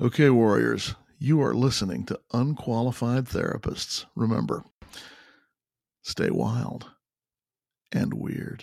Okay, Warriors, you are listening to Unqualified Therapists. Remember, stay wild and weird.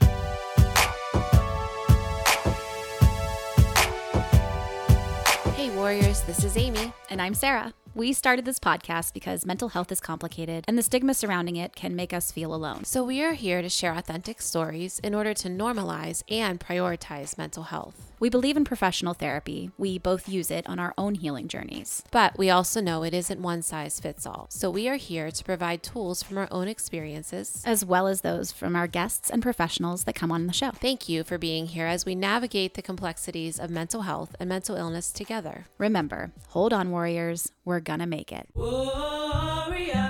Hey, Warriors, this is Amy. And I'm Sarah. We started this podcast because mental health is complicated and the stigma surrounding it can make us feel alone. So, we are here to share authentic stories in order to normalize and prioritize mental health. We believe in professional therapy. We both use it on our own healing journeys. But we also know it isn't one size fits all. So, we are here to provide tools from our own experiences, as well as those from our guests and professionals that come on the show. Thank you for being here as we navigate the complexities of mental health and mental illness together. Remember, hold on, Warriors. We're gonna make it. Warrior.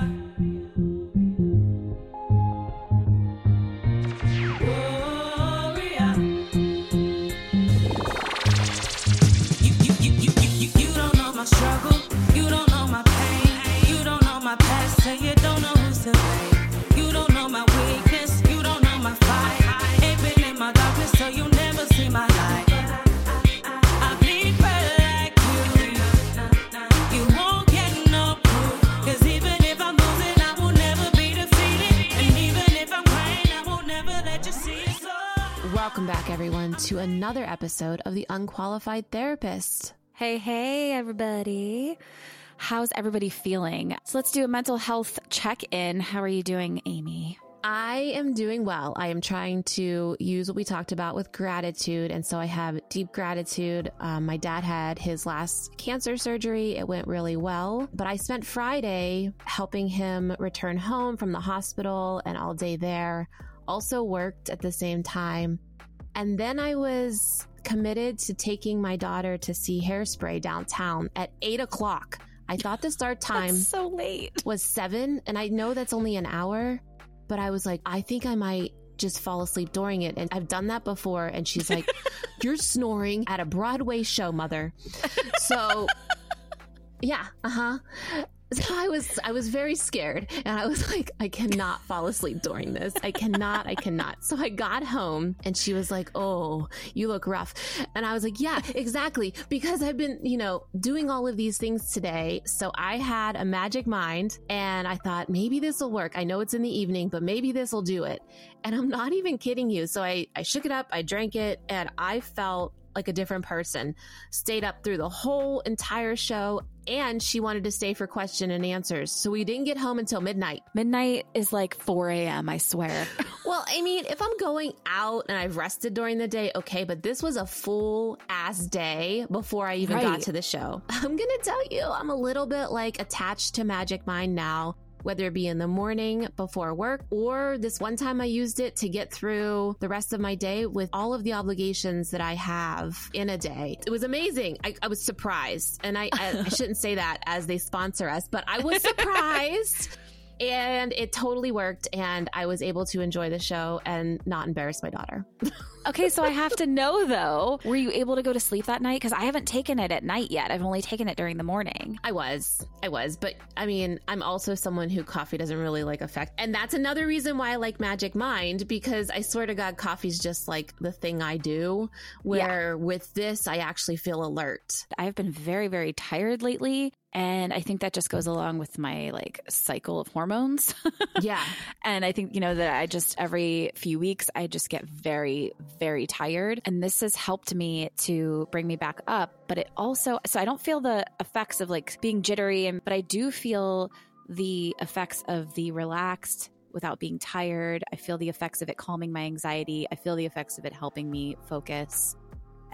Welcome back, everyone, to another episode of The Unqualified Therapist. Hey, hey, everybody. How's everybody feeling? So let's do a mental health check in. How are you doing, Amy? I am doing well. I am trying to use what we talked about with gratitude. And so I have deep gratitude. Um, my dad had his last cancer surgery. It went really well. But I spent Friday helping him return home from the hospital and all day there. Also worked at the same time. And then I was committed to taking my daughter to see hairspray downtown at eight o'clock. I thought the start time so late. was seven, and I know that's only an hour, but I was like, I think I might just fall asleep during it. And I've done that before. And she's like, You're snoring at a Broadway show, mother. So, yeah, uh huh. So I was I was very scared and I was like I cannot fall asleep during this. I cannot, I cannot. So I got home and she was like, "Oh, you look rough." And I was like, "Yeah, exactly, because I've been, you know, doing all of these things today." So I had a magic mind and I thought maybe this will work. I know it's in the evening, but maybe this will do it. And I'm not even kidding you. So I I shook it up, I drank it, and I felt like a different person. Stayed up through the whole entire show and she wanted to stay for question and answers. So we didn't get home until midnight. Midnight is like 4 a.m., I swear. Well, I mean, if I'm going out and I've rested during the day, okay, but this was a full ass day before I even got to the show. I'm going to tell you, I'm a little bit like attached to Magic Mind now. Whether it be in the morning before work or this one time I used it to get through the rest of my day with all of the obligations that I have in a day. It was amazing. I, I was surprised. And I, I, I shouldn't say that as they sponsor us, but I was surprised and it totally worked and i was able to enjoy the show and not embarrass my daughter okay, so I have to know though, were you able to go to sleep that night? Because I haven't taken it at night yet. I've only taken it during the morning. i was i was but i mean i'm also someone who coffee doesn't really like affect and that's another reason why i like magic mind because i swear to god coffee's just like the thing i do where with this i actually feel alert I've been very, very tired lately. And I think that just goes along with my like cycle of hormones. yeah and I think, you know, that I just every few weeks, I just get very, very tired. And this has helped me to bring me back up. But it also, so I don't feel the effects of like being jittery, and but I do feel the effects of the relaxed without being tired. I feel the effects of it calming my anxiety. I feel the effects of it helping me focus.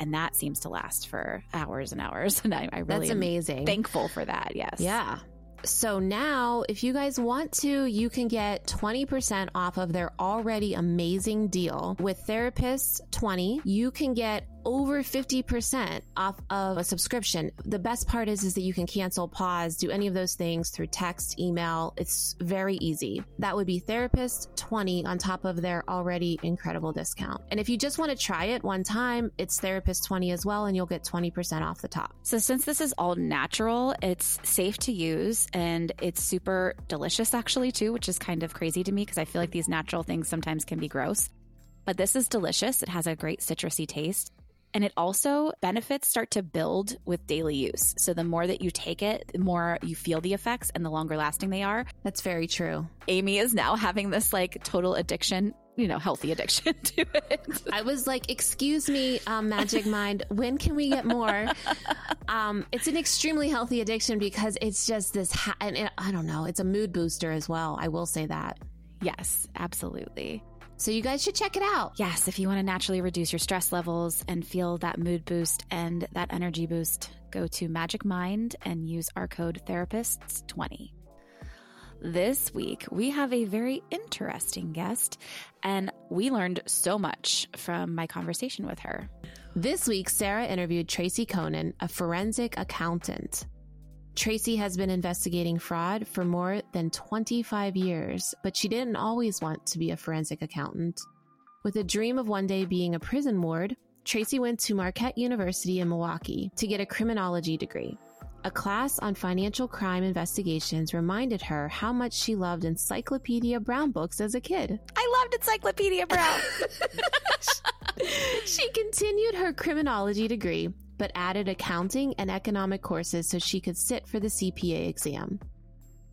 And that seems to last for hours and hours. And I, I really that's am amazing thankful for that. Yes. Yeah. So now, if you guys want to, you can get 20% off of their already amazing deal with Therapist 20. You can get over 50% off of a subscription. The best part is, is that you can cancel, pause, do any of those things through text, email. It's very easy. That would be Therapist 20 on top of their already incredible discount. And if you just want to try it one time, it's Therapist 20 as well, and you'll get 20% off the top. So, since this is all natural, it's safe to use and it's super delicious, actually, too, which is kind of crazy to me because I feel like these natural things sometimes can be gross. But this is delicious. It has a great citrusy taste. And it also benefits start to build with daily use. So the more that you take it, the more you feel the effects and the longer lasting they are. That's very true. Amy is now having this like total addiction, you know, healthy addiction to it. I was like, "Excuse me, um, Magic Mind, when can we get more?" Um, it's an extremely healthy addiction because it's just this, ha- and it, I don't know, it's a mood booster as well. I will say that. yes, absolutely. So you guys should check it out. Yes, if you want to naturally reduce your stress levels and feel that mood boost and that energy boost, go to Magic Mind and use our code Therapists20. This week, we have a very interesting guest, and we learned so much from my conversation with her. This week, Sarah interviewed Tracy Coenen, a forensic accountant. Tracy has been investigating fraud for more than 25 years, but she didn't always want to be a forensic accountant. With a dream of one day being a prison ward, Tracy went to Marquette University in Milwaukee to get a criminology degree. A class on financial crime investigations reminded her how much she loved Encyclopedia Brown books as a kid. I loved Encyclopedia Brown. She continued her criminology degree, but added accounting and economic courses so she could sit for the CPA exam.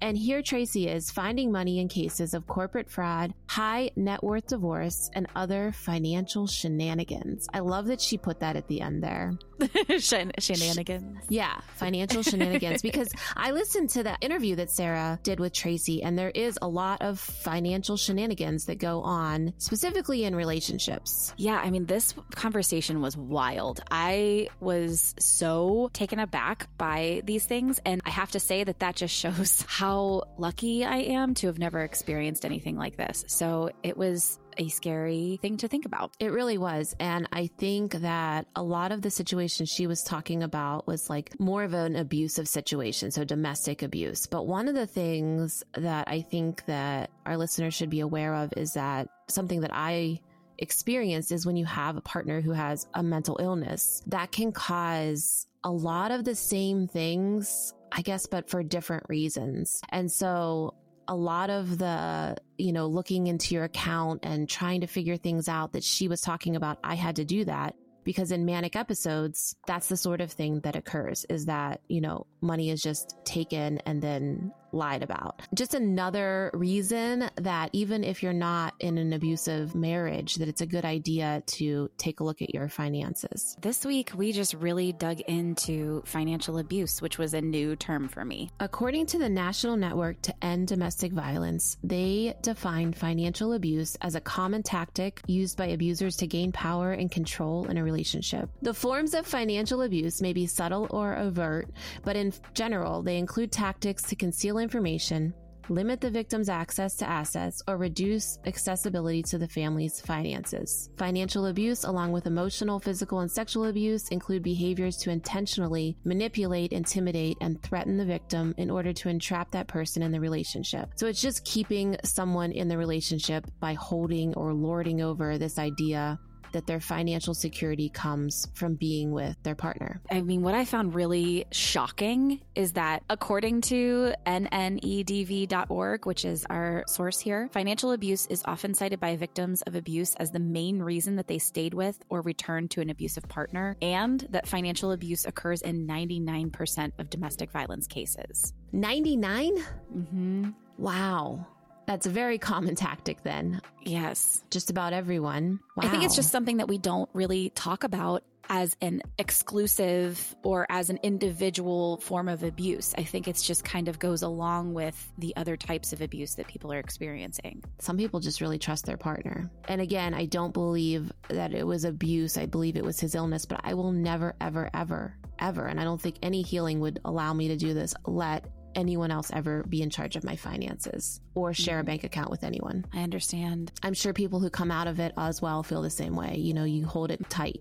And here Tracy is finding money in cases of corporate fraud, high net worth divorce, and other financial shenanigans. I love that she put that at the end there. Shen- shenanigans. Yeah, financial shenanigans. because I listened to that interview that Sarah did with Tracy, and there is a lot of financial shenanigans that go on, specifically in relationships. Yeah, I mean, this conversation was wild. I was so taken aback by these things. And I have to say that that just shows how lucky I am to have never experienced anything like this. So it was a scary thing to think about. It really was. And I think that a lot of the situation she was talking about was like more of an abusive situation, so domestic abuse. But one of the things that I think that our listeners should be aware of is that something that I experienced is when you have a partner who has a mental illness that can cause a lot of the same things, I guess, but for different reasons. And so a lot of the, you know, looking into your account and trying to figure things out that she was talking about, I had to do that because in manic episodes, that's the sort of thing that occurs is that, you know, money is just taken and then lied about. Just another reason that even if you're not in an abusive marriage, that it's a good idea to take a look at your finances. This week, we just really dug into financial abuse, which was a new term for me. According to the National Network to End Domestic Violence, they define financial abuse as a common tactic used by abusers to gain power and control in a relationship. The forms of financial abuse may be subtle or overt, but in general, they include tactics to conceal information, limit the victim's access to assets, or reduce accessibility to the family's finances. Financial abuse, along with emotional, physical, and sexual abuse, include behaviors to intentionally manipulate, intimidate, and threaten the victim in order to entrap that person in the relationship. So it's just keeping someone in the relationship by holding or lording over this idea that their financial security comes from being with their partner. I mean, what I found really shocking is that according to nnedv.org, which is our source here, financial abuse is often cited by victims of abuse as the main reason that they stayed with or returned to an abusive partner, and that financial abuse occurs in 99% of domestic violence cases. 99? Mm-hmm. Wow. That's a very common tactic then. Yes. Just about everyone. Wow. I think it's just something that we don't really talk about as an exclusive or as an individual form of abuse. I think it's just kind of goes along with the other types of abuse that people are experiencing. some people just really trust their partner. And again, I don't believe that it was abuse. I believe it was his illness, but I will never, ever, ever, ever, and I don't think any healing would allow me to do this, let anyone else ever be in charge of my finances or share a mm-hmm. bank account with anyone. I understand. I'm sure people who come out of it as well feel the same way. You know, you hold it tight.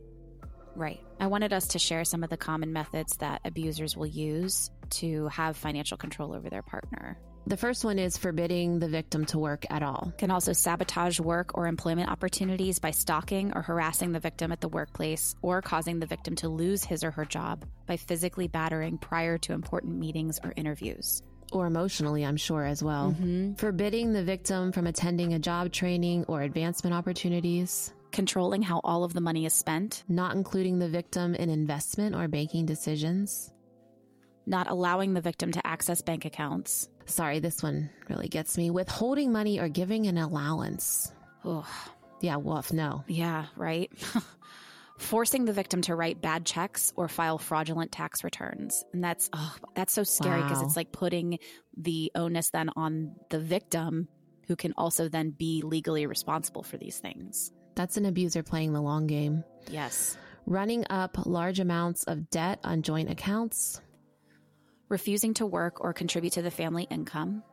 Right. I wanted us to share some of the common methods that abusers will use to have financial control over their partner. The first one is forbidding the victim to work at all. Can also sabotage work or employment opportunities by stalking or harassing the victim at the workplace or causing the victim to lose his or her job by physically battering prior to important meetings or interviews. or emotionally, I'm sure as well. Mm-hmm. Forbidding the victim from attending a job training or advancement opportunities. controlling how all of the money is spent, Not including the victim in investment or banking decisions. not allowing the victim to access bank accounts. Sorry, this one really gets me. Withholding money or giving an allowance. Oh, Yeah, woof, no. yeah, right. Forcing the victim to write bad checks or file fraudulent tax returns. And that's oh, that's so scary because Wow. it's like putting the onus then on the victim who can also then be legally responsible for these things. That's an abuser playing the long game. Yes. Running up large amounts of debt on joint accounts. Refusing to work or contribute to the family income.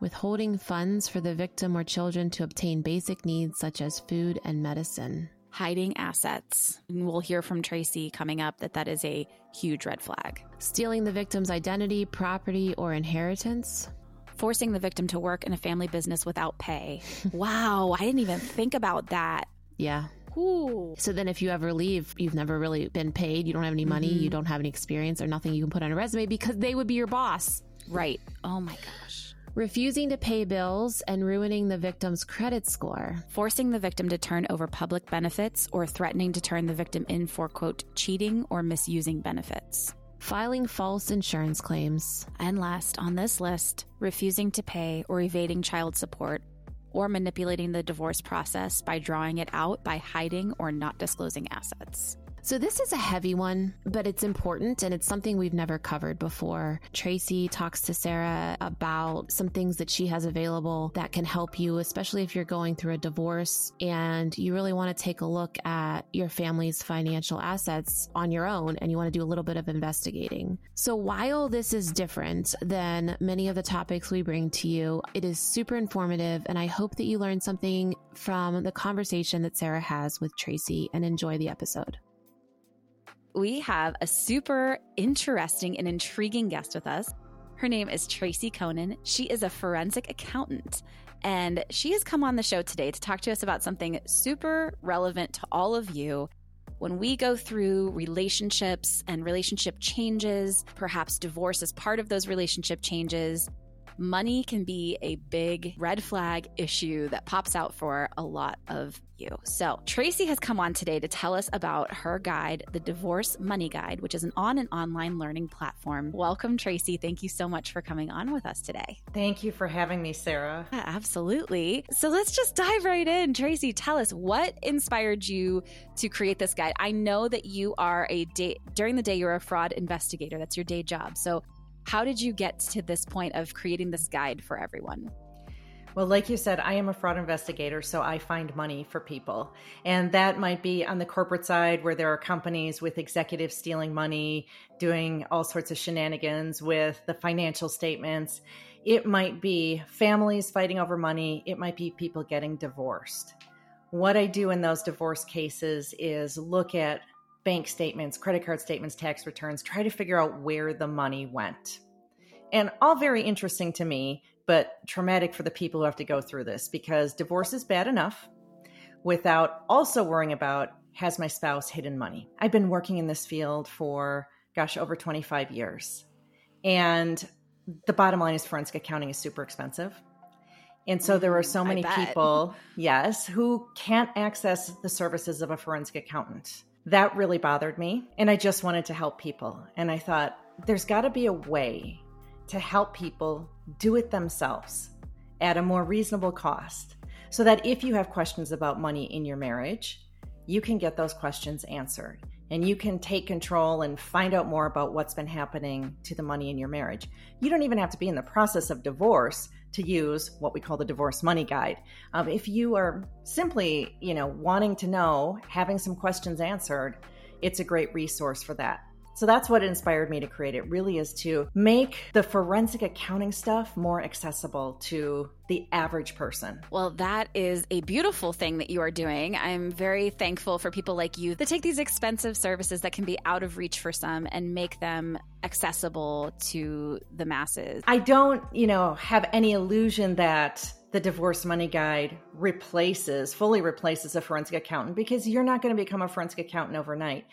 Withholding funds for the victim or children to obtain basic needs such as food and medicine. hiding assets. And we'll hear from Tracy coming up that that is a huge red flag. Stealing the victim's identity, property, or inheritance. Forcing the victim to work in a family business without pay. wow, I didn't even think about that. Yeah. Ooh. So then if you ever leave, you've never really been paid, you don't have any money, you mm-hmm. don't have any experience or nothing you can put on a resume because they would be your boss. Right. Oh my gosh. Refusing to pay bills and ruining the victim's credit score. Forcing the victim to turn over public benefits or threatening to turn the victim in for, quote, cheating or misusing benefits. Filing false insurance claims. And last on this list, refusing to pay or evading child support or manipulating the divorce process by drawing it out by hiding or not disclosing assets. So this is a heavy one, but it's important and it's something we've never covered before. Tracy talks to Sarah about some things that she has available that can help you, especially if you're going through a divorce and you really want to take a look at your family's financial assets on your own and you want to do a little bit of investigating. So while this is different than many of the topics we bring to you, it is super informative and I hope that you learn something from the conversation that Sarah has with Tracy and enjoy the episode. We have a super interesting and intriguing guest with us. Her name is Tracy Coenen. She is a forensic accountant, and she has come on the show today to talk to us about something super relevant to all of you. When we go through relationships and relationship changes, perhaps divorce is part of those relationship changes, money can be a big red flag issue that pops out for a lot of you. So, Tracy has come on today to tell us about her guide, the Divorce Money Guide, which is an on and online learning platform. Welcome, Tracy. Thank you so much for coming on with us today. Thank you for having me, Sarah. Yeah, absolutely. So let's just dive right in. Tracy, tell us what inspired you to create this guide. I know that you are a day during the day you're a fraud investigator. That's your day job. So how did you get to this point of creating this guide for everyone? Well, like you said, I am a fraud investigator, so I find money for people. And that might be on the corporate side where there are companies with executives stealing money, doing all sorts of shenanigans with the financial statements. It might be families fighting over money, it might be people getting divorced. What I do in those divorce cases is look at bank statements, credit card statements, tax returns, try to figure out where the money went. And all very interesting to me, but traumatic for the people who have to go through this because divorce is bad enough without also worrying about has my spouse hidden money. I've been working in this field for, gosh, over 25 years. And the bottom line is forensic accounting is super expensive. And so there are so Mm, many people, yes, who can't access the services of a forensic accountant. That really bothered me. And I just wanted to help people. And I thought, there's got to be a way to help people do it themselves at a more reasonable cost so that if you have questions about money in your marriage, you can get those questions answered and you can take control and find out more about what's been happening to the money in your marriage. You don't even have to be in the process of divorce to use what we call the divorce money guide. Um, if you are simply, you know, wanting to know, having some questions answered, it's a great resource for that. So that's what inspired me to create it really is to make the forensic accounting stuff more accessible to the average person. Well, that is a beautiful thing that you are doing. I'm very thankful for people like you that take these expensive services that can be out of reach for some and make them accessible to the masses. I don't, you know, have any illusion that the divorce money guide replaces, fully replaces a forensic accountant because you're not going to become a forensic accountant overnight.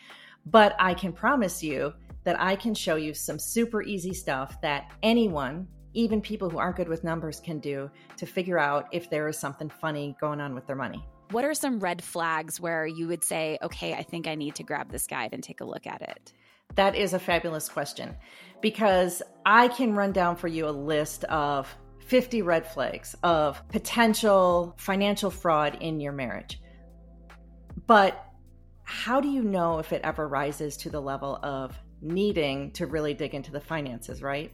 But I can promise you that I can show you some super easy stuff that anyone, even people who aren't good with numbers, can do to figure out if there is something funny going on with their money. What are some red flags where you would say, okay, I think I need to grab this guide and take a look at it? That is a fabulous question because I can run down for you a list of 50 red flags of potential financial fraud in your marriage. But how do you know if it ever rises to the level of needing to really dig into the finances, right?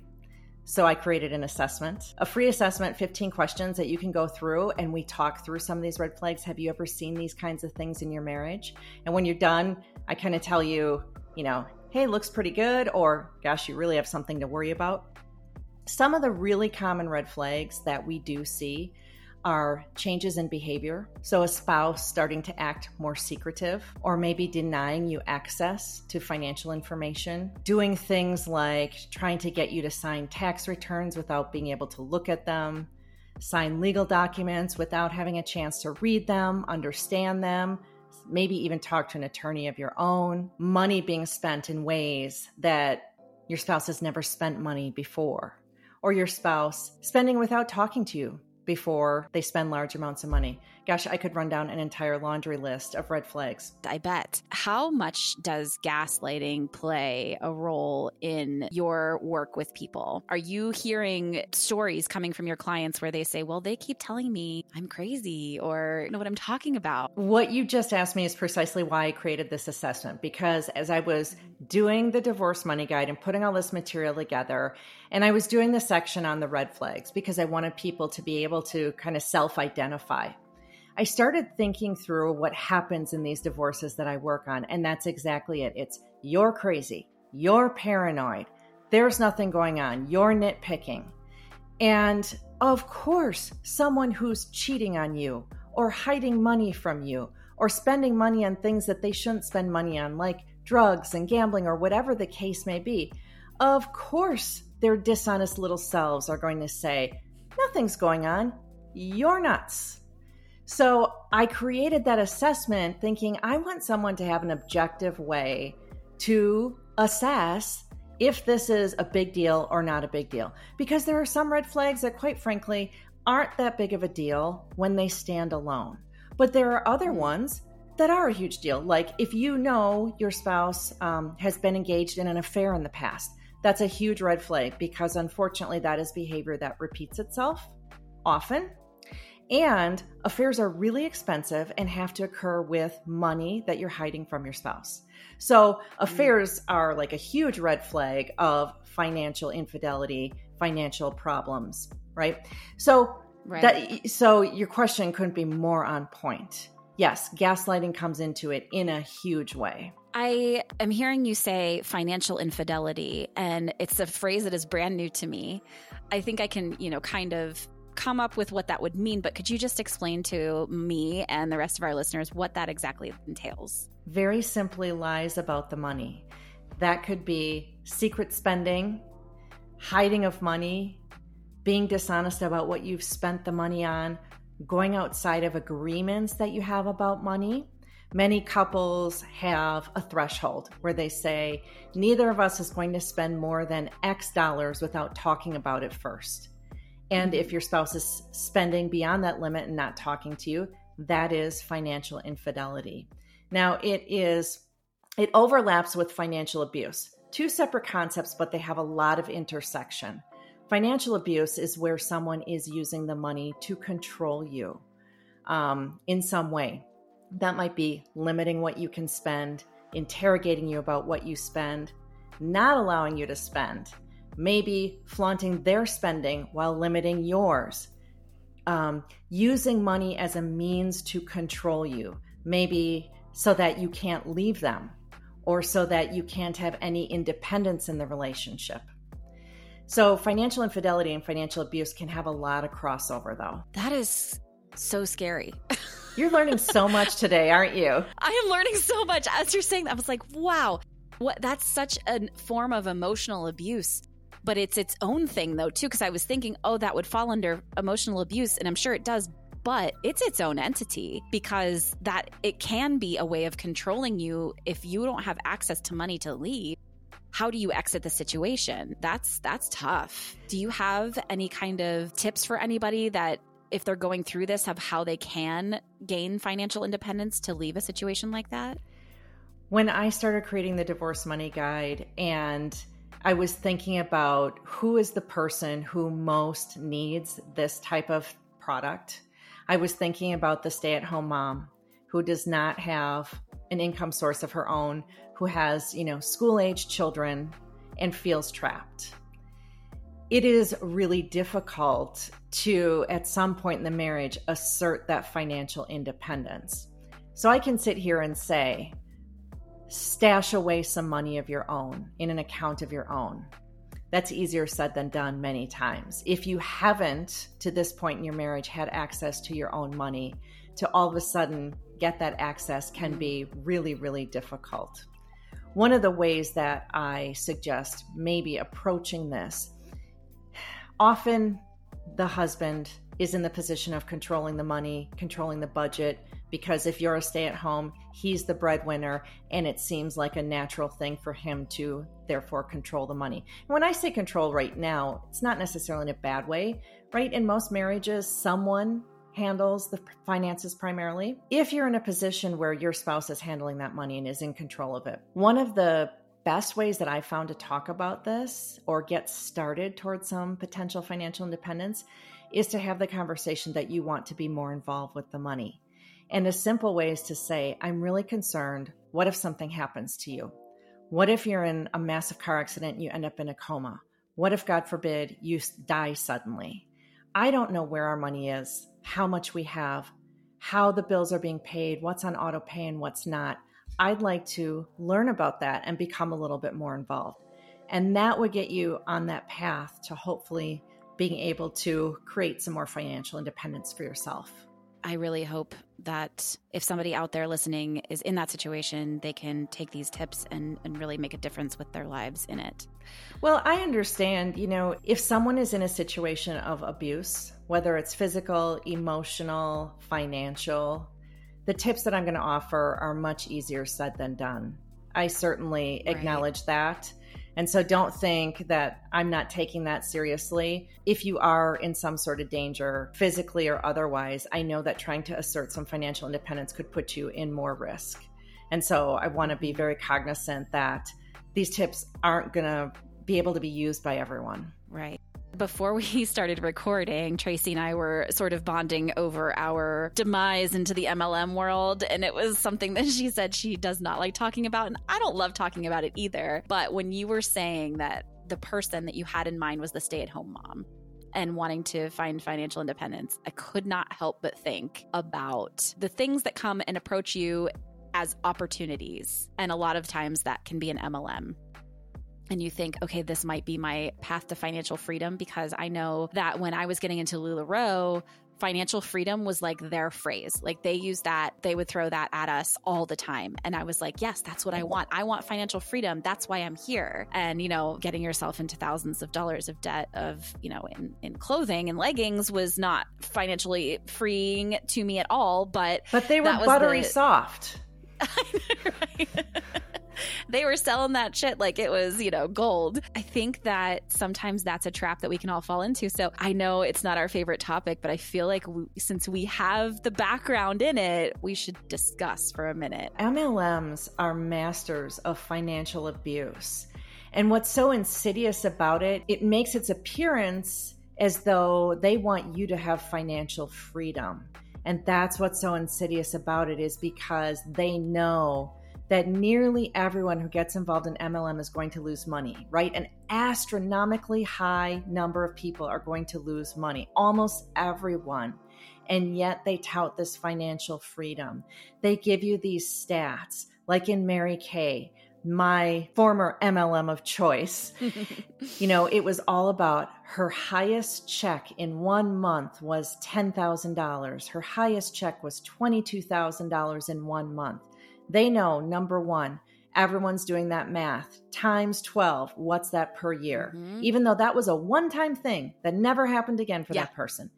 So I created an assessment, a free assessment, 15 questions that you can go through and we talk through some of these red flags. Have you ever seen these kinds of things in your marriage? And when you're done, I kind of tell you, you know, hey, looks pretty good or gosh, you really have something to worry about. Some of the really common red flags that we do see are changes in behavior. So, a spouse starting to act more secretive or maybe denying you access to financial information, doing things like trying to get you to sign tax returns without being able to look at them, sign legal documents without having a chance to read them, understand them. Maybe even talk to an attorney of your own, money being spent in ways that your spouse has never spent money before, or your spouse spending without talking to you before they spend large amounts of money. Gosh, I could run down an entire laundry list of red flags. I bet. How much does gaslighting play a role in your work with people? Are you hearing stories coming from your clients where they say, well, they keep telling me I'm crazy or you know what I'm talking about? What you just asked me is precisely why I created this assessment because as I was doing the divorce money guide and putting all this material together, and I was doing the section on the red flags because I wanted people to be able to kind of self identify. I started thinking through what happens in these divorces that I work on, and that's exactly it. It's you're crazy, you're paranoid, there's nothing going on, you're nitpicking. And of course, someone who's cheating on you or hiding money from you or spending money on things that they shouldn't spend money on, like drugs and gambling or whatever the case may be, of course, their dishonest little selves are going to say, Nothing's going on. You're nuts. So I created that assessment thinking I want someone to have an objective way to assess if this is a big deal or not a big deal. Because there are some red flags that, quite frankly, aren't that big of a deal when they stand alone. But there are other ones that are a huge deal. Like if you know your spouse um, has been engaged in an affair in the past, that's a huge red flag because unfortunately that is behavior that repeats itself often. And affairs are really expensive and have to occur with money that you're hiding from your spouse. So, affairs mm. are like a huge red flag of financial infidelity, financial problems, right? So, right. that so your question couldn't be more on point. Yes, gaslighting comes into it in a huge way. I am hearing you say financial infidelity, and it's a phrase that is brand new to me. I think I can, you know, kind of come up with what that would mean, but could you just explain to me and the rest of our listeners what that exactly entails? Very simply, lies about the money. That could be secret spending, hiding of money, being dishonest about what you've spent the money on, going outside of agreements that you have about money Many couples have a threshold where they say, neither of us is going to spend more than X dollars without talking about it first. And if your spouse is spending beyond that limit and not talking to you, that is financial infidelity. Now, it is, it overlaps with financial abuse. Two separate concepts, but they have a lot of intersection. Financial abuse is where someone is using the money to control you um, in some way. That might be limiting what you can spend, interrogating you about what you spend, not allowing you to spend, maybe flaunting their spending while limiting yours, um, using money as a means to control you, maybe so that you can't leave them or so that you can't have any independence in the relationship. So, financial infidelity and financial abuse can have a lot of crossover, though. That is so scary. You're learning so much today, aren't you? I am learning so much. As you're saying that, I was like, wow, what that's such a form of emotional abuse. But it's its own thing though, too, because I was thinking, oh, that would fall under emotional abuse, and I'm sure it does, but it's its own entity because that it can be a way of controlling you if you don't have access to money to leave. How do you exit the situation? That's that's tough. Do you have any kind of tips for anybody that if they're going through this, of how they can gain financial independence to leave a situation like that? When I started creating the divorce money guide and I was thinking about who is the person who most needs this type of product. I was thinking about the stay at home mom who does not have an income source of her own, who has, you know, school age children and feels trapped. It is really difficult to, at some point in the marriage, assert that financial independence. So I can sit here and say, stash away some money of your own in an account of your own. That's easier said than done many times. If you haven't, to this point in your marriage, had access to your own money, to all of a sudden get that access can be really, really difficult. One of the ways that I suggest maybe approaching this often the husband is in the position of controlling the money, controlling the budget, because if you're a stay at home, he's the breadwinner, and it seems like a natural thing for him to therefore control the money. And when I say control right now, it's not necessarily in a bad way, right? In most marriages, someone handles the finances primarily. If you're in a position where your spouse is handling that money and is in control of it, one of the best ways that I found to talk about this or get started towards some potential financial independence is to have the conversation that you want to be more involved with the money. And a simple way is to say, I'm really concerned. What if something happens to you? What if you're in a massive car accident and you end up in a coma? What if, God forbid, you die suddenly? I don't know where our money is, how much we have, how the bills are being paid, what's on auto pay and what's not. I'd like to learn about that and become a little bit more involved. And that would get you on that path to hopefully being able to create some more financial independence for yourself. I really hope that if somebody out there listening is in that situation, they can take these tips and, and really make a difference with their lives in it. Well, I understand, you know, if someone is in a situation of abuse, whether it's physical, emotional, financial, the tips that I'm going to offer are much easier said than done. I certainly right. acknowledge that. And so don't think that I'm not taking that seriously. If you are in some sort of danger, physically or otherwise, I know that trying to assert some financial independence could put you in more risk. And so I want to be very cognizant that these tips aren't going to be able to be used by everyone. Right. Before we started recording, Tracy and I were sort of bonding over our demise into the MLM world. And it was something that she said she does not like talking about. And I don't love talking about it either. But when you were saying that the person that you had in mind was the stay at home mom, and wanting to find financial independence, I could not help but think about the things that come and approach you as opportunities. And a lot of times that can be an MLM and you think, okay, this might be my path to financial freedom because I know that when I was getting into LuLaRoe, financial freedom was like their phrase. Like they used that, they would throw that at us all the time. And I was like, yes, that's what I want. I want financial freedom. That's why I'm here. And, you know, getting yourself into thousands of dollars of debt of, you know, in, in clothing and leggings was not financially freeing to me at all. But, but they were buttery the, soft. right? they were selling that shit like it was, you know, gold. I think that sometimes that's a trap that we can all fall into. So I know it's not our favorite topic, but I feel like we, since we have the background in it, we should discuss for a minute. MLMs are masters of financial abuse. And what's so insidious about it, it makes its appearance as though they want you to have financial freedom. And that's what's so insidious about it is because they know that nearly everyone who gets involved in MLM is going to lose money, right? An astronomically high number of people are going to lose money, almost everyone. And yet they tout this financial freedom. They give you these stats, like in Mary Kay, my former MLM of choice. you know, it was all about her highest check in one month was $10,000. Her highest check was $22,000 in one month. They know number one, everyone's doing that math times 12. What's that per year? Mm-hmm. Even though that was a one time thing that never happened again for yeah. that person.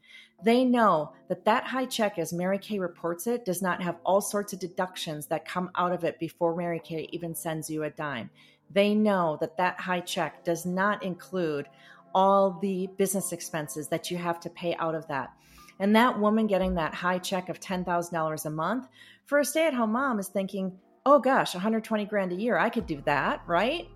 They know that that high check, as Mary Kay reports it, does not have all sorts of deductions that come out of it before Mary Kay even sends you a dime. They know that that high check does not include all the business expenses that you have to pay out of that. And that woman getting that high check of $10,000 a month for a stay at home mom is thinking, oh gosh, 120 grand a year, I could do that, right?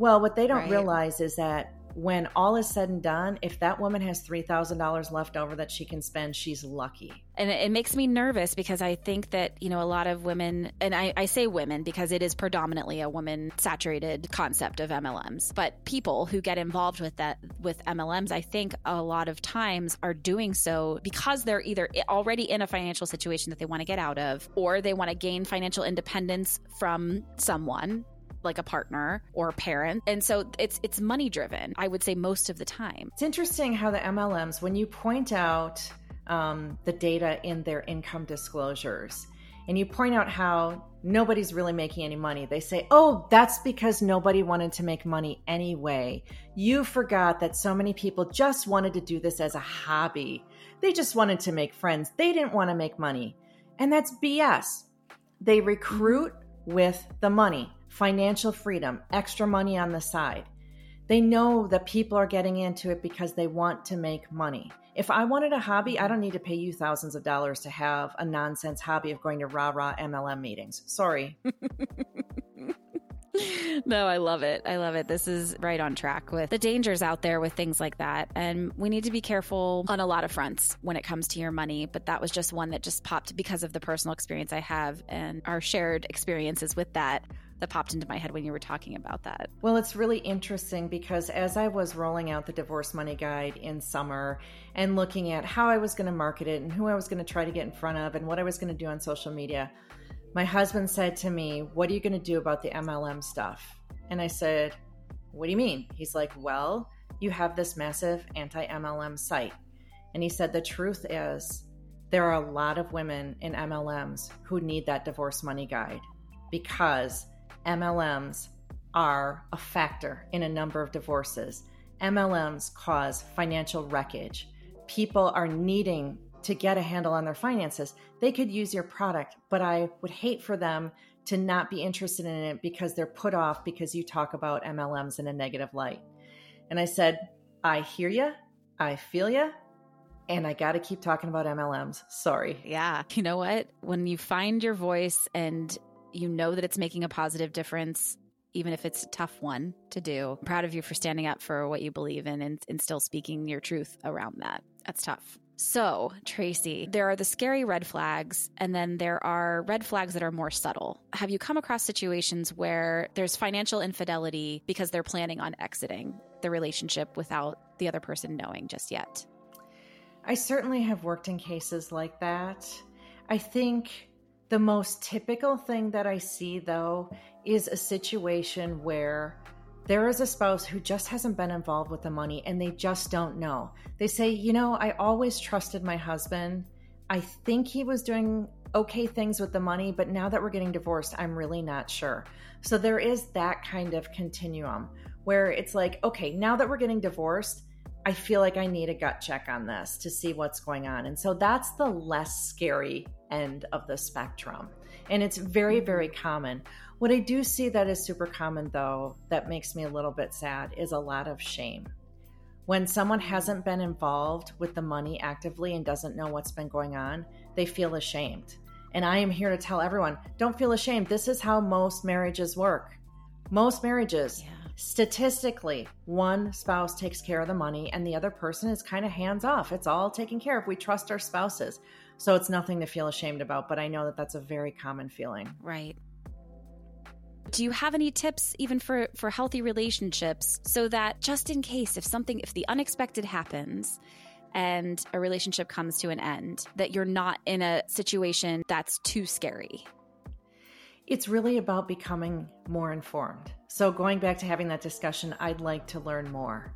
Well, what they don't Right. realize is that when all is said and done, if that woman has $3,000 left over that she can spend, she's lucky. and it, makes me nervous because I think that you know a lot of women, and I, I say women because it is predominantly a woman saturated concept of MLMs. But people who get involved with that with MLMs, I think a lot of times are doing so because they're either already in a financial situation that they want to get out of, or they want to gain financial independence from someone like a partner or a parent and so it's it's money driven i would say most of the time It's interesting how the MLMs, when you point out um, the data in their income disclosures, and you point out how nobody's really making any money, they say, oh, that's because nobody wanted to make money anyway. You forgot that so many people just wanted to do this as a hobby. They just wanted to make friends, they didn't want to make money. And that's BS. They recruit with the money, financial freedom, extra money on the side. They know that people are getting into it because they want to make money. If I wanted a hobby, I don't need to pay you thousands of dollars to have a nonsense hobby of going to rah rah MLM meetings. Sorry. no, I love it. I love it. This is right on track with the dangers out there with things like that. And we need to be careful on a lot of fronts when it comes to your money. But that was just one that just popped because of the personal experience I have and our shared experiences with that that popped into my head when you were talking about that. Well, it's really interesting because as I was rolling out the divorce money guide in summer and looking at how I was going to market it and who I was going to try to get in front of and what I was going to do on social media, my husband said to me, What are you going to do about the MLM stuff? And I said, What do you mean? He's like, Well, you have this massive anti MLM site. And he said, The truth is, there are a lot of women in MLMs who need that divorce money guide because MLMs are a factor in a number of divorces. MLMs cause financial wreckage. People are needing to get a handle on their finances. They could use your product, but I would hate for them to not be interested in it because they're put off because you talk about MLMs in a negative light. And I said, I hear you, I feel you, and I got to keep talking about MLMs. Sorry. Yeah. You know what? When you find your voice and you know that it's making a positive difference, even if it's a tough one to do, I'm proud of you for standing up for what you believe in and, and still speaking your truth around that. That's tough. So, Tracy, there are the scary red flags, and then there are red flags that are more subtle. Have you come across situations where there's financial infidelity because they're planning on exiting the relationship without the other person knowing just yet? I certainly have worked in cases like that. I think the most typical thing that I see, though, is a situation where there is a spouse who just hasn't been involved with the money and they just don't know. They say, You know, I always trusted my husband. I think he was doing okay things with the money, but now that we're getting divorced, I'm really not sure. So there is that kind of continuum where it's like, okay, now that we're getting divorced, I feel like I need a gut check on this to see what's going on. And so that's the less scary end of the spectrum. And it's very, mm-hmm. very common. What I do see that is super common, though, that makes me a little bit sad is a lot of shame. When someone hasn't been involved with the money actively and doesn't know what's been going on, they feel ashamed. And I am here to tell everyone don't feel ashamed. This is how most marriages work. Most marriages, statistically, one spouse takes care of the money and the other person is kind of hands off. It's all taken care of. We trust our spouses. So it's nothing to feel ashamed about, but I know that that's a very common feeling. Right. Do you have any tips even for for healthy relationships so that just in case if something if the unexpected happens and a relationship comes to an end that you're not in a situation that's too scary? It's really about becoming more informed. So, going back to having that discussion, I'd like to learn more.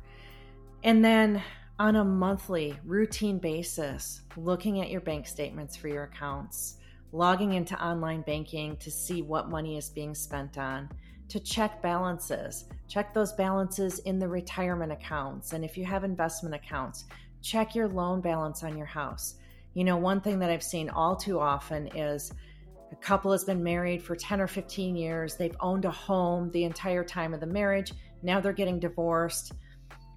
And then on a monthly, routine basis, looking at your bank statements for your accounts, logging into online banking to see what money is being spent on, to check balances. Check those balances in the retirement accounts. And if you have investment accounts, check your loan balance on your house. You know, one thing that I've seen all too often is a couple has been married for 10 or 15 years. They've owned a home the entire time of the marriage. Now they're getting divorced.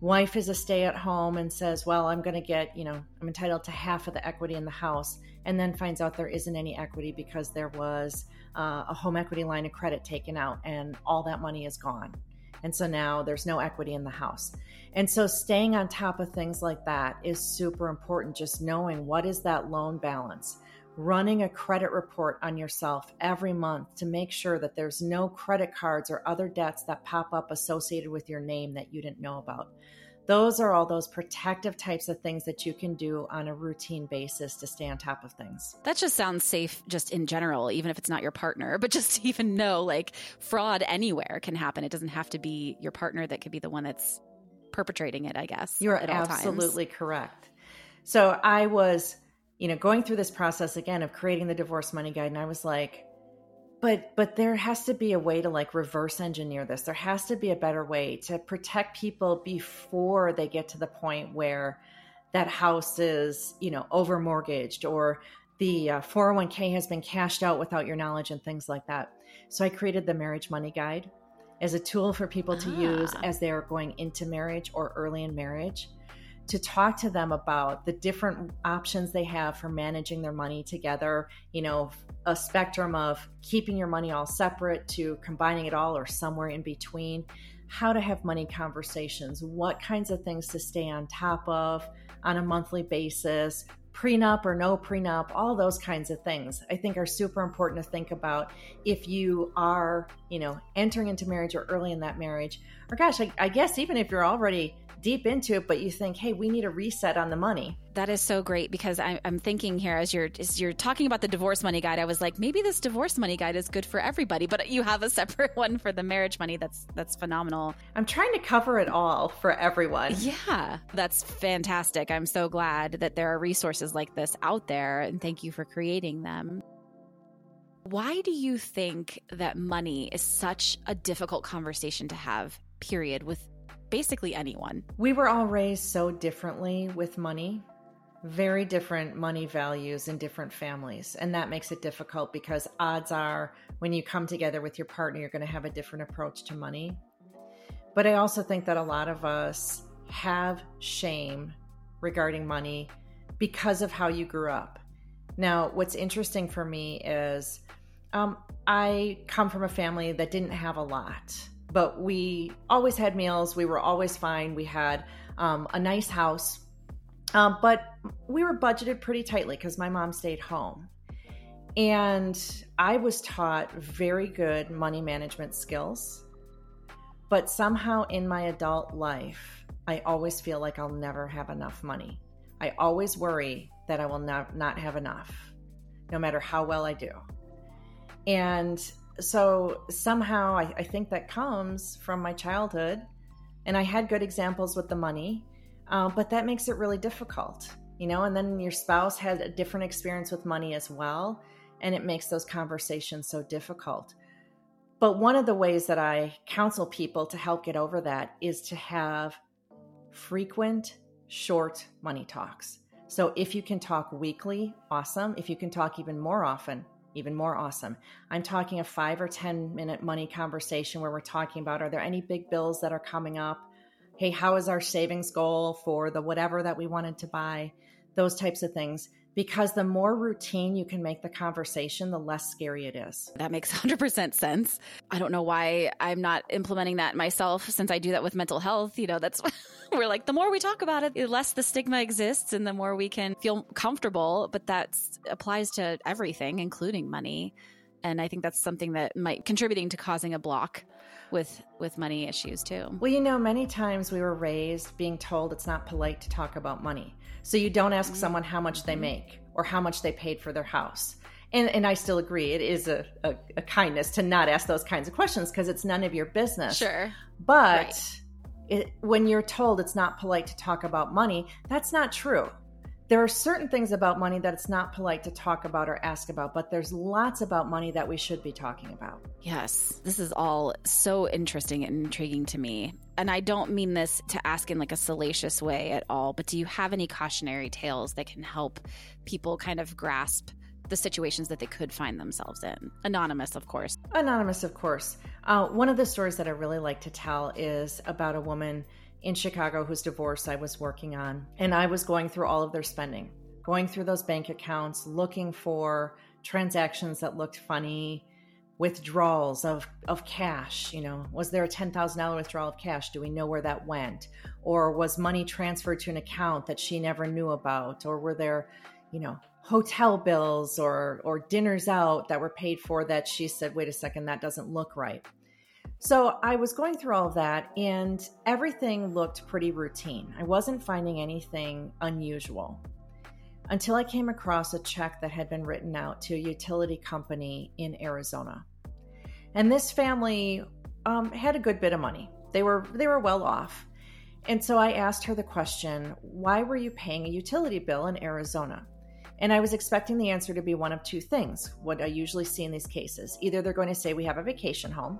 Wife is a stay at home and says, Well, I'm going to get, you know, I'm entitled to half of the equity in the house, and then finds out there isn't any equity because there was uh, a home equity line of credit taken out and all that money is gone. And so now there's no equity in the house. And so staying on top of things like that is super important. Just knowing what is that loan balance, running a credit report on yourself every month to make sure that there's no credit cards or other debts that pop up associated with your name that you didn't know about those are all those protective types of things that you can do on a routine basis to stay on top of things. That just sounds safe just in general, even if it's not your partner, but just to even know like fraud anywhere can happen. It doesn't have to be your partner that could be the one that's perpetrating it, I guess. You're absolutely correct. So I was, you know, going through this process again of creating the divorce money guide, and I was like, but but there has to be a way to like reverse engineer this. There has to be a better way to protect people before they get to the point where that house is you know over mortgaged or the uh, 401k has been cashed out without your knowledge and things like that. So i created the marriage money guide as a tool for people to ah. use as they are going into marriage or early in marriage to talk to them about the different options they have for managing their money together, you know, a spectrum of keeping your money all separate to combining it all or somewhere in between, how to have money conversations, what kinds of things to stay on top of on a monthly basis, prenup or no prenup, all those kinds of things I think are super important to think about if you are, you know, entering into marriage or early in that marriage. Or gosh, I, I guess even if you're already deep into it, but you think, hey, we need a reset on the money. That is so great because I, am thinking here as you're as you're talking about the divorce money guide, I was like, maybe this divorce money guide is good for everybody, but you have a separate one for the marriage money. That's that's phenomenal. I'm trying to cover it all for everyone. Yeah, that's fantastic. I'm so glad that there are resources like this out there, and thank you for creating them. Why do you think that money is such a difficult conversation to have? Period with basically anyone. We were all raised so differently with money, very different money values in different families. And that makes it difficult because odds are when you come together with your partner, you're going to have a different approach to money. But I also think that a lot of us have shame regarding money because of how you grew up. Now, what's interesting for me is um, I come from a family that didn't have a lot but we always had meals. We were always fine. We had um, a nice house, um, but we were budgeted pretty tightly because my mom stayed home. And I was taught very good money management skills. But somehow in my adult life, I always feel like I'll never have enough money. I always worry that I will not, not have enough, no matter how well I do. And so somehow I, I, think that comes from my childhood and i had good examples with the money uh, but that makes it really difficult you know and then your spouse had a different experience with money as well and it makes those conversations so difficult. But one of the ways that i counsel people to help get over that is to have frequent short money talks. So if you can talk weekly awesome. If you can talk even more often even more awesome. I'm talking a five or 10 minute money conversation where we're talking about are there any big bills that are coming up? Hey, how is our savings goal for the whatever that we wanted to buy? Those types of things because the more routine you can make the conversation, the less scary it is. That makes 100% sense. I don't know why I'm not implementing that myself since I do that with mental health. You know, that's we're like, the more we talk about it, the less the stigma exists and the more we can feel comfortable. But that applies to everything, including money. And I think that's something that might contributing to causing a block with with money issues too. Well, you know, many times we were raised being told it's not polite to talk about money. So you don't ask mm-hmm. someone how much they mm-hmm. make or how much they paid for their house. And, and I still agree, it is a, a, a kindness to not ask those kinds of questions because it's none of your business. Sure. But right. it, when you're told it's not polite to talk about money, that's not true there are certain things about money that it's not polite to talk about or ask about, but there's lots about money that we should be talking about. Yes, this is all so interesting and intriguing to me. And I don't mean this to ask in like a salacious way at all, but do you have any cautionary tales that can help people kind of grasp the situations that they could find themselves in? Anonymous, of course. Anonymous, of course. Uh, one of the stories that I really like to tell is about a woman in Chicago whose divorce I was working on. And I was going through all of their spending, going through those bank accounts, looking for transactions that looked funny, withdrawals of, of cash. You know, was there a $10,000 withdrawal of cash? Do we know where that went? Or was money transferred to an account that she never knew about? Or were there, you know, hotel bills or or dinners out that were paid for that she said wait a second that doesn't look right so I was going through all of that, and everything looked pretty routine. I wasn't finding anything unusual until I came across a check that had been written out to a utility company in Arizona. And this family um, had a good bit of money. They were they were well off. And so I asked her the question, why were you paying a utility bill in Arizona? And I was expecting the answer to be one of two things, what I usually see in these cases. Either they're going to say we have a vacation home,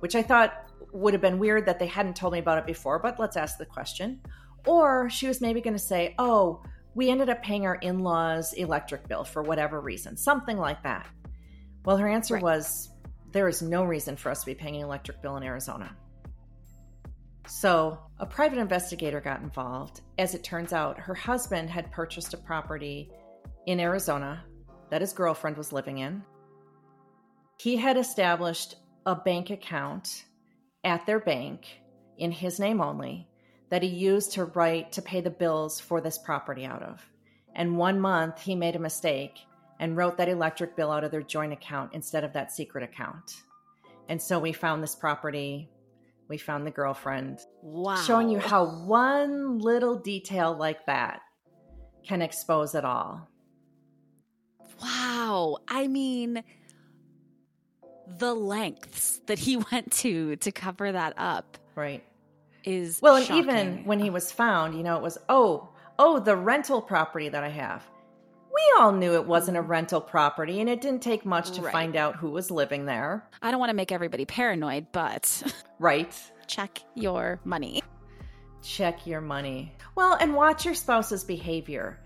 which I thought would have been weird that they hadn't told me about it before, but let's ask the question. Or she was maybe going to say, oh, we ended up paying our in law's electric bill for whatever reason, something like that. Well, her answer right. was, there is no reason for us to be paying an electric bill in Arizona. So, a private investigator got involved. As it turns out, her husband had purchased a property in Arizona that his girlfriend was living in. He had established a bank account at their bank in his name only that he used to write to pay the bills for this property out of. And one month he made a mistake and wrote that electric bill out of their joint account instead of that secret account. And so we found this property. We found the girlfriend. Wow. Showing you how one little detail like that can expose it all. Wow. I mean, the lengths that he went to to cover that up. Right. Is well, and shocking. even when he was found, you know, it was, oh, oh, the rental property that I have. We all knew it wasn't a rental property, and it didn't take much to Right. find out who was living there. I don't want to make everybody paranoid, but Right. check your money. check your money. Well, and watch your spouse's behavior.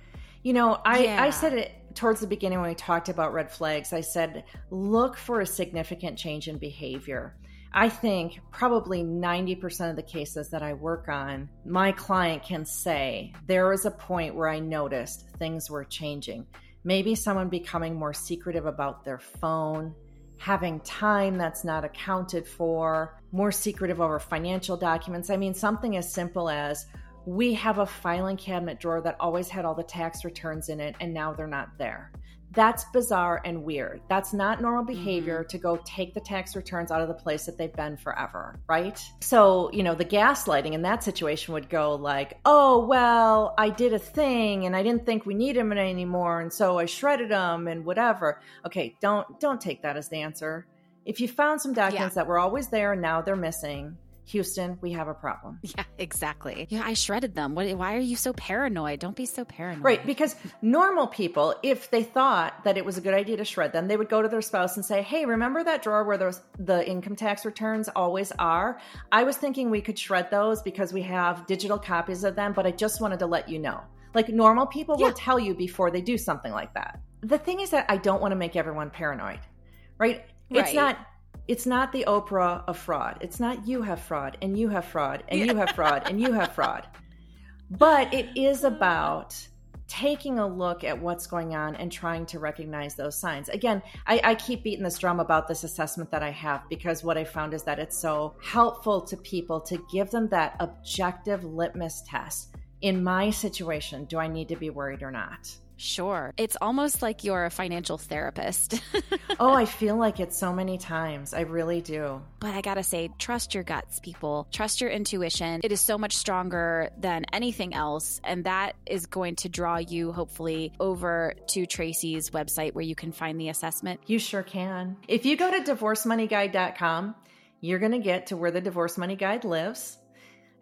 You know, I, Yeah. I said it towards the beginning when we talked about red flags. I said, look for a significant change in behavior. I think probably 90% of the cases that I work on, my client can say, there was a point where I noticed things were changing. Maybe someone becoming more secretive about their phone, having time that's not accounted for, more secretive over financial documents. I mean, something as simple as we have a filing cabinet drawer that always had all the tax returns in it, and now they're not there. That's bizarre and weird. That's not normal mm-hmm. behavior to go take the tax returns out of the place that they've been forever, right? So, you know, the gaslighting in that situation would go like, oh, well, I did a thing and I didn't think we need them anymore. And so I shredded them and whatever. Okay, don't don't take that as the answer. If you found some documents that were always there and now they're missing, Houston, we have a problem. Yeah, exactly. Yeah, I shredded them. What, why are you so paranoid? Don't be so paranoid. Right, because normal people, if they thought that it was a good idea to shred them, they would go to their spouse and say, "Hey, remember that drawer where those the income tax returns always are? I was thinking we could shred those because we have digital copies of them, but I just wanted to let you know." Like normal people Yeah. will tell you before they do something like that. The thing is that I don't want to make everyone paranoid. Right? It's not it's not the Oprah of fraud. It's not you have fraud and you have fraud and you have fraud and you have fraud. But it is about taking a look at what's going on and trying to recognize those signs. Again, I, I keep beating this drum about this assessment that I have because what I found is that it's so helpful to people to give them that objective litmus test. In my situation, do I need to be worried or not? Sure. It's almost like you're a financial therapist. Oh, I feel like it so many times. I really do. But I gotta say, trust your guts, people. Trust your intuition. It is so much stronger than anything else. And that is going to draw you, hopefully, over to Tracy's website where you can find the assessment. You sure can. If you go to divorcemoneyguide.com, you're going to get to where the divorce money guide lives.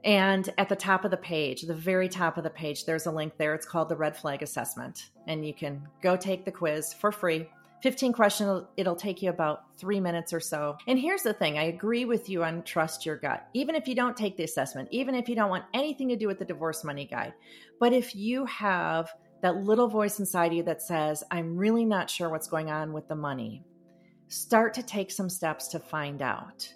And at the top of the page, the very top of the page, there's a link there. It's called the red flag assessment. And you can go take the quiz for free. 15 questions, it'll take you about three minutes or so. And here's the thing I agree with you on trust your gut. Even if you don't take the assessment, even if you don't want anything to do with the divorce money guide, but if you have that little voice inside you that says, I'm really not sure what's going on with the money, start to take some steps to find out.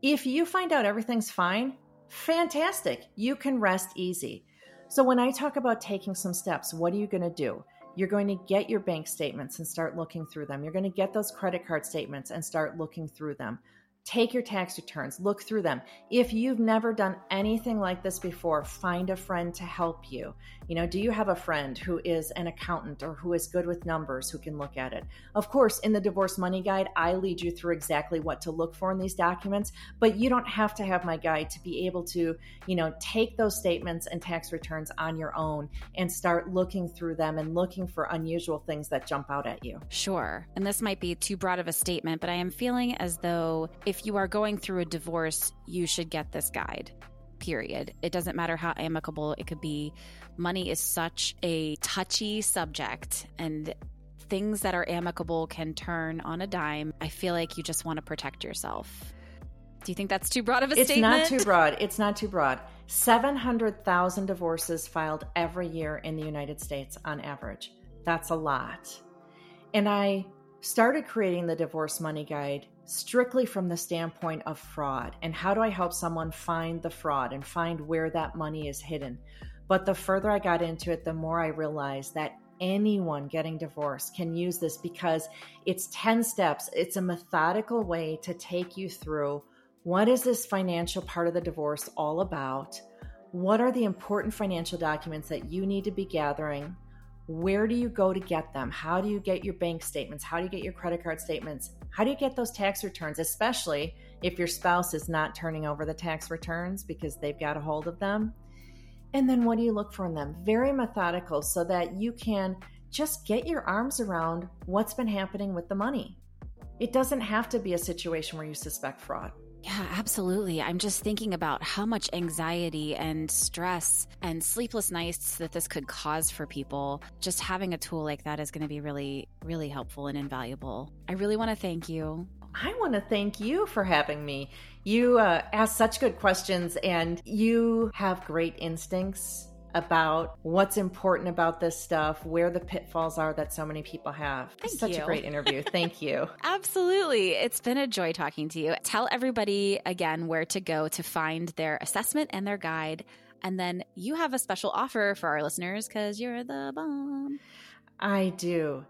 If you find out everything's fine, fantastic. You can rest easy. So, when I talk about taking some steps, what are you going to do? You're going to get your bank statements and start looking through them. You're going to get those credit card statements and start looking through them. Take your tax returns, look through them. If you've never done anything like this before, find a friend to help you. You know, do you have a friend who is an accountant or who is good with numbers who can look at it? Of course, in the Divorce Money Guide, I lead you through exactly what to look for in these documents, but you don't have to have my guide to be able to, you know, take those statements and tax returns on your own and start looking through them and looking for unusual things that jump out at you. Sure. And this might be too broad of a statement, but I am feeling as though if you are going through a divorce, you should get this guide. Period. It doesn't matter how amicable it could be. Money is such a touchy subject, and things that are amicable can turn on a dime. I feel like you just want to protect yourself. Do you think that's too broad of a it's statement? It's not too broad. It's not too broad. 700,000 divorces filed every year in the United States on average. That's a lot. And I started creating the Divorce Money Guide strictly from the standpoint of fraud and how do I help someone find the fraud and find where that money is hidden. But the further I got into it, the more I realized that anyone getting divorced can use this because it's 10 steps. It's a methodical way to take you through what is this financial part of the divorce all about? What are the important financial documents that you need to be gathering? Where do you go to get them? How do you get your bank statements? How do you get your credit card statements? How do you get those tax returns, especially if your spouse is not turning over the tax returns because they've got a hold of them? And then what do you look for in them? Very methodical so that you can just get your arms around what's been happening with the money. It doesn't have to be a situation where you suspect fraud. Yeah, absolutely. I'm just thinking about how much anxiety and stress and sleepless nights that this could cause for people. Just having a tool like that is going to be really, really helpful and invaluable. I really want to thank you. I want to thank you for having me. You uh, ask such good questions and you have great instincts about what's important about this stuff, where the pitfalls are that so many people have. Thank Such you. a great interview. Thank you. Absolutely. It's been a joy talking to you. Tell everybody again where to go to find their assessment and their guide. And then you have a special offer for our listeners because you're the bomb. I do.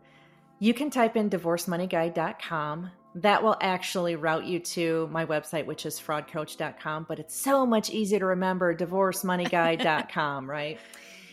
You can type in divorcemoneyguide.com. That will actually route you to my website, which is fraudcoach.com, but it's so much easier to remember divorcemoneyguide.com, right?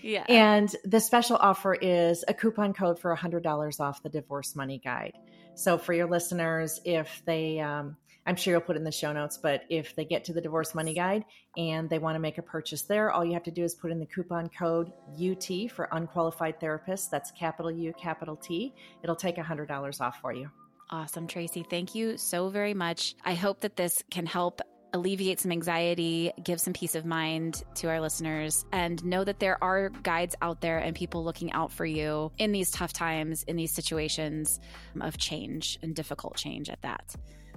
Yeah. And the special offer is a coupon code for $100 off the Divorce Money Guide. So for your listeners, if they, um, I'm sure you'll put it in the show notes, but if they get to the Divorce Money Guide and they want to make a purchase there, all you have to do is put in the coupon code UT for unqualified therapists. That's capital U, capital T. It'll take $100 off for you. Awesome, Tracy. Thank you so very much. I hope that this can help alleviate some anxiety, give some peace of mind to our listeners, and know that there are guides out there and people looking out for you in these tough times, in these situations of change and difficult change at that.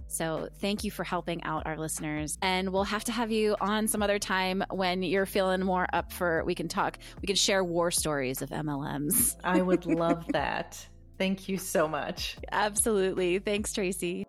So, thank you for helping out our listeners. And we'll have to have you on some other time when you're feeling more up for we can talk. We can share war stories of MLMs. I would love that. Thank you so much. Absolutely. Thanks, Tracy.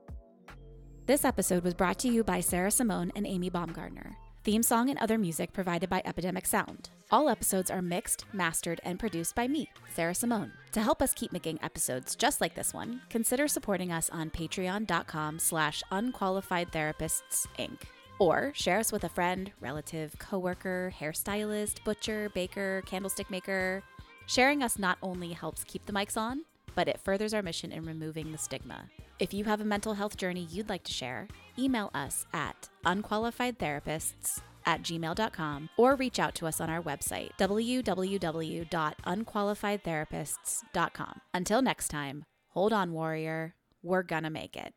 This episode was brought to you by Sarah Simone and Amy Baumgartner. Theme song and other music provided by Epidemic Sound. All episodes are mixed, mastered, and produced by me, Sarah Simone. To help us keep making episodes just like this one, consider supporting us on patreon.com slash unqualified therapists inc. Or share us with a friend, relative, coworker, hairstylist, butcher, baker, candlestick maker. Sharing us not only helps keep the mics on, but it furthers our mission in removing the stigma. If you have a mental health journey you'd like to share, email us at unqualifiedtherapists at gmail.com or reach out to us on our website, www.unqualifiedtherapists.com. Until next time, hold on, warrior. We're gonna make it.